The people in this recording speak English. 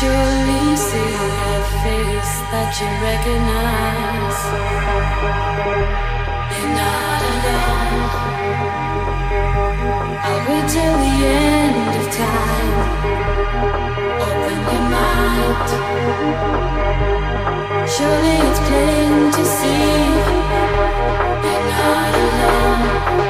surely see a face that you recognize. You're not alone. I'll wait till the end of time. Open your mind. Surely it's plain to see. You're not alone.